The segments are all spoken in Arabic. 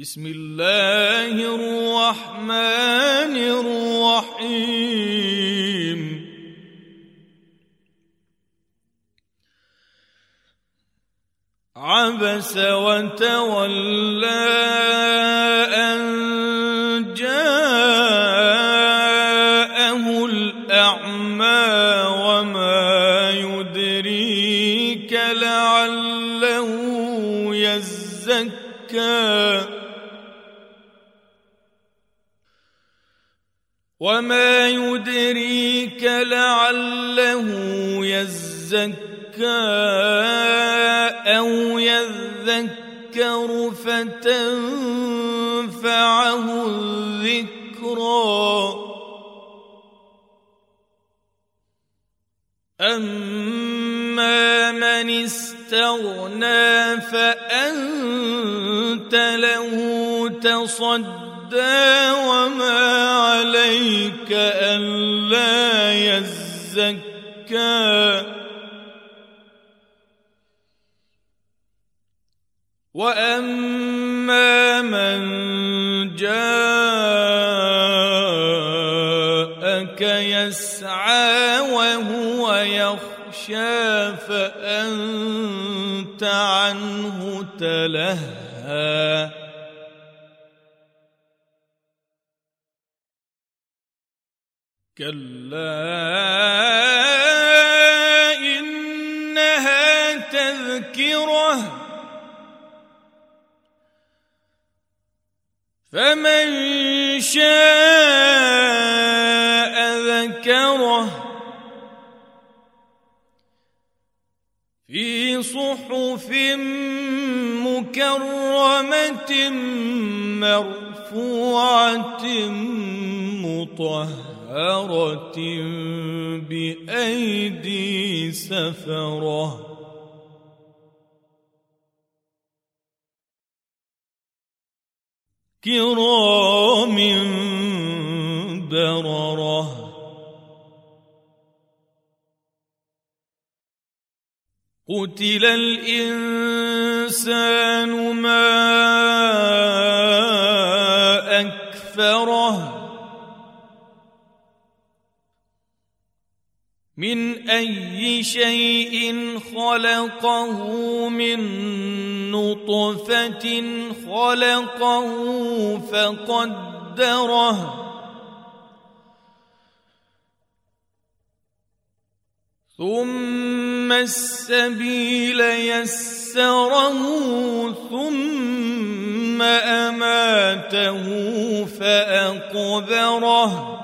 بسم الله الرحمن الرحيم. عبس وتولى أن جاءه الأعمى وما يدريك لعله يزكى. وما يدريك لعله يزكى أو يذكر فتنفعه الذكرى اما من استغنى فانت له تصدى وما عليك ألا يزكى وأما من جاءك يسعى وهو يخشى فأنت عنه تلهى كلا إنها تذكرة. فمن شاء ذكره. في صحف مكرمة مرفوعة مطهرة سحرة بأيدي سفرة. كرام بررة. قتل الإنسان ما من أي شيء خلقه من نطفة خلقه فقدره. ثم السبيل يسره ثم أماته فأقبره.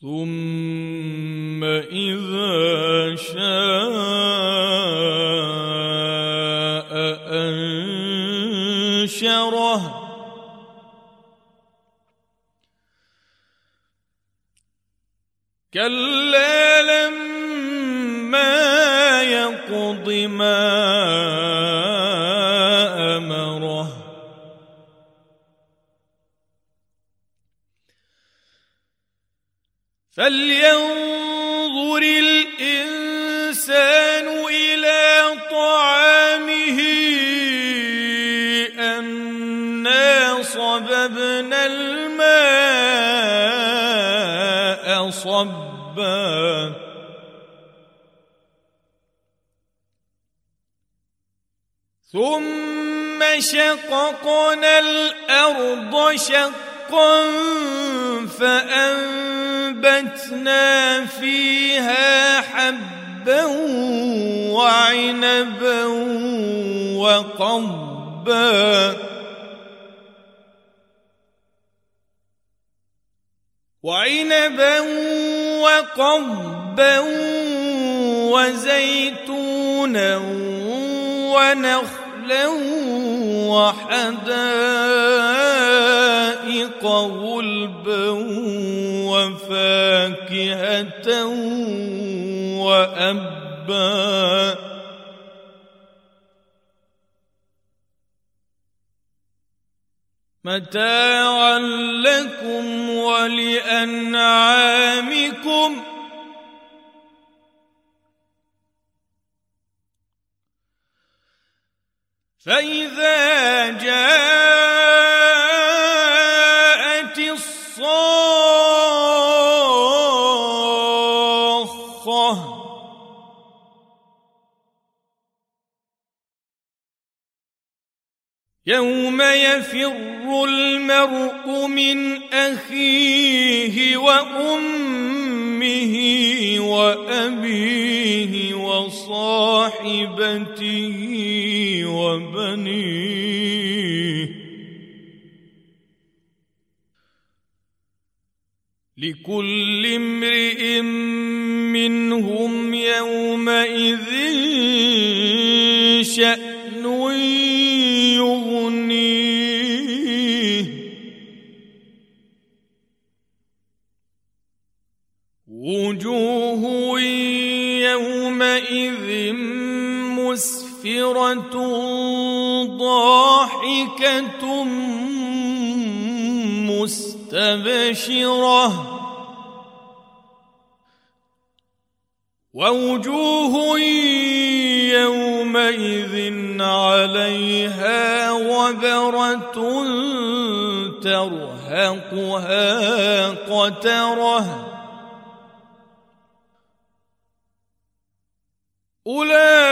ثم إذا شاء أنشره. كلا لما فلينظر الإنسان إلى طعامه أنا صببنا الماء صبا. ثم شققنا الأرض شقا فأنبتنا فيها حبا وعنبا وقضبا وعنبا وقضبا وزيتونا ونخلا وحدائق متاعا لكم ولأنعامكم ۖ. فإذا جاءت يوم يفر المرء من أخيه وأمه وأبيه وصاحبته وبنيه لكل امرئ منهم يومئذ شأن وجوه يومئذ مسفرة ضاحكة مستبشرة. ووجوه يومئذ عليها وبرة ترهقها قترة. أولئك